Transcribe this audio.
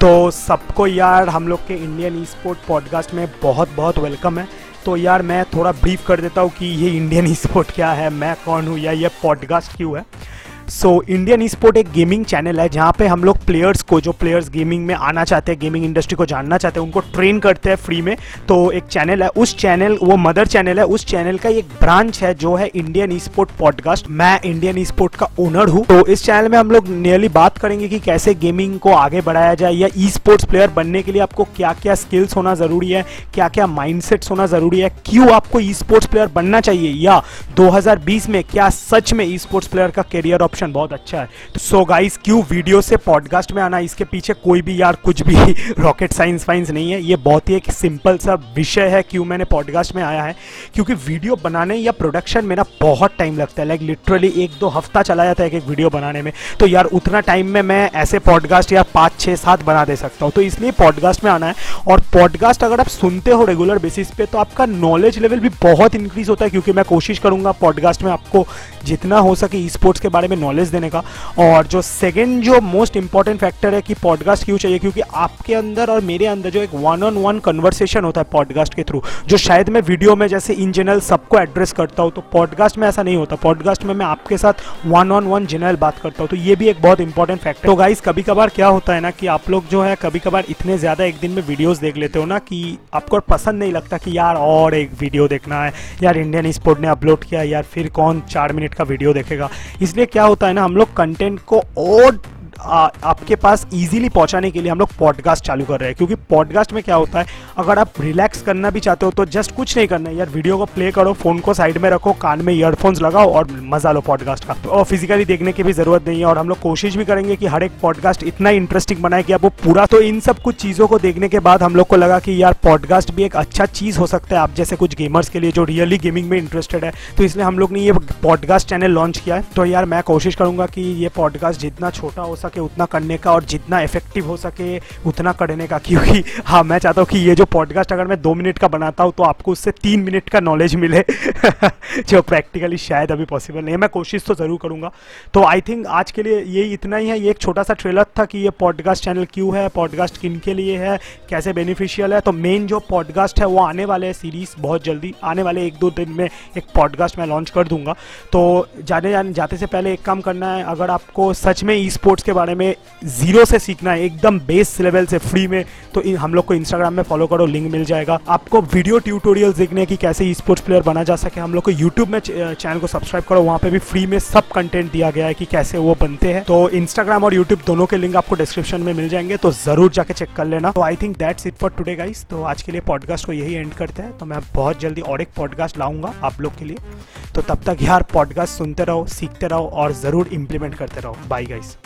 तो सबको यार, हम लोग के इंडियन ई स्पोर्ट पॉडकास्ट में बहुत बहुत वेलकम है। तो यार, मैं थोड़ा ब्रीफ कर देता हूँ कि ये इंडियन ई स्पोर्ट क्या है, मैं कौन हूँ, या ये पॉडकास्ट क्यों है? सो इंडियन स्पोर्ट एक गेमिंग चैनल है, जहाँ पे हम लोग प्लेयर्स को, जो प्लेयर्स गेमिंग में आना चाहते हैं गेमिंग इंडस्ट्री को जानना चाहते हैं, उनको ट्रेन करते हैं फ्री में। तो एक चैनल है, उस चैनल वो मदर चैनल है, उस चैनल का एक ब्रांच है, जो है इंडियन स्पोर्ट पॉडकास्ट मैं इंडियन स्पोर्ट का ओनर हूँ। तो इस चैनल में हम लोग नियरली बात करेंगे कि कैसे गेमिंग को आगे बढ़ाया जाए, या ई स्पोर्ट्स प्लेयर बनने के लिए आपको क्या क्या स्किल्स होना ज़रूरी है क्या क्या माइंडसेट्स होना ज़रूरी है, क्यों आपको ई स्पोर्ट्स प्लेयर बनना चाहिए, या 2020 में क्या सच में ई स्पोर्ट्स प्लेयर का करियर ऑप्शन बहुत अच्छा है। तो सो गाइस क्यों वीडियो से पॉडकास्ट में आना? इसके पीछे कोई भी यार कुछ भी रॉकेट साइंस फाइंस नहीं है। ये बहुत ही एक सिंपल सा विषय है क्यों मैंने पॉडकास्ट में आया है। क्योंकि वीडियो बनाने या प्रोडक्शन में ना बहुत टाइम लगता है। लाइक लिटरली एक दो हफ़्ता चला जाता है एक वीडियो बनाने में। तो यार उतना टाइम में मैं ऐसे पॉडकास्ट या पाँच छः सात बना दे सकता हूँ। तो इसलिए पॉडकास्ट में आना है। और पॉडकास्ट अगर आप सुनते हो रेगुलर बेसिस पे तो आपका नॉलेज लेवल भी बहुत इंक्रीज होता है। क्योंकि मैं कोशिश करूँगा पॉडकास्ट में आपको जितना हो सके स्पोर्ट्स के बारे में नॉलेज देने का। और जो सेकेंड जो मोस्ट इंपॉर्टेंट फैक्टर है कि पॉडकास्ट क्यों चाहिए? क्योंकि आपके अंदर और मेरे अंदर जो एक वन ऑन वन कन्वर्सेशन होता है पॉडकास्ट के थ्रू जो शायद मैं वीडियो में जैसे इन जनरल सबको एड्रेस करता हूँ तो पॉडकास्ट में ऐसा नहीं होता। पॉडकास्ट में मैं आपके साथ वन ऑन वन जनरल बात करता हूँ तो ये भी एक बहुत इंपॉर्टेंट फैक्टर तो गाइस कभी कभार क्या होता है ना कि आप लोग जो है कभी कभार इतने ज़्यादा एक दिन में वीडियोज़ देख लेते हो ना कि आपको पसंद नहीं लगता कि यार और एक वीडियो देखना है, यार इंडियन स्पोर्ट ने अपलोड किया, यार फिर कौन चार मिनट का वीडियो देखेगा। इसलिए क्या होता है ना हम लोग कंटेंट को और आ, आपके पास इजीली पहुँचाने के लिए हम लोग पॉडकास्ट चालू कर रहे हैं क्योंकि पॉडकास्ट में क्या होता है अगर आप रिलैक्स करना भी चाहते हो तो जस्ट कुछ नहीं करना है यार वीडियो को प्ले करो फ़ोन को साइड में रखो कान में ईयरफोन्स लगाओ और मज़ा लो पॉडकास्ट का। और फिजिकली देखने की भी ज़रूरत नहीं है और हम लोग कोशिश भी करेंगे कि हर एक पॉडकास्ट इतना इंटरेस्टिंग बनाए कि आप वो पूरा तो इन सब कुछ चीज़ों को देखने के बाद हम लोग को लगा कि यार पॉडकास्ट भी एक अच्छा चीज़ हो सकता है आप जैसे कुछ गेमर्स के लिए जो रियली गेमिंग में इंटरेस्टेड है तो इसलिए हम लोग ने ये पॉडकास्ट चैनल लॉन्च किया है। तो यार मैं कोशिश करूँगा कि ये पॉडकास्ट जितना छोटा हो सके उतना करने का और जितना इफ़ेक्टिव हो सके, उतना करने का। क्योंकि हाँ मैं चाहता हूँ कि ये जो पॉडकास्ट अगर मैं दो मिनट का बनाता हूँ तो आपको उससे तीन मिनट का नॉलेज मिले, जो प्रैक्टिकली शायद अभी पॉसिबल नहीं है। मैं कोशिश तो ज़रूर करूँगा। तो आई थिंक आज के लिए ये इतना ही है। ये एक छोटा सा ट्रेलर था कि ये पॉडकास्ट चैनल क्यों है पॉडकास्ट किन के लिए है, कैसे बेनिफिशियल है। तो मेन जो पॉडकास्ट है, वो आने वाले हैं सीरीज़ बहुत जल्दी। आने वाले एक दो दिन में एक पॉडकास्ट मैं लॉन्च कर दूँगा। तो जाने जाने, जाते से पहले एक काम करना है। अगर आपको सच में ई स्पोर्ट्स के बारे में ज़ीरो से सीखना है, एकदम बेस लेवल से फ्री में तो हम लोग को इंस्टाग्राम में फॉलो करो लिंक मिल जाएगा। आपको वीडियो ट्यूटोरियल देखने की कैसे ई स्पोर्ट्स प्लेयर बना जा सके, हम लोग को यूट्यूब में चैनल को सब्सक्राइब करो, वहाँ पे भी फ्री में सब कंटेंट दिया गया है कि कैसे वो बनते हैं। तो इंस्टाग्राम और यूट्यूब दोनों के लिंक आपको डिस्क्रिप्शन में मिल जाएँगे तो ज़रूर जाके चेक कर लेना। तो I think that's it for today guys तो आज के लिए पॉडकास्ट को यही एंड करते हैं। तो मैं बहुत जल्दी और एक पॉडकास्ट लाऊँगा आप लोग के लिए। तो तब तक यार पॉडकास्ट सुनते रहो, सीखते रहो और ज़रूर इंप्लीमेंट करते रहो। Bye guys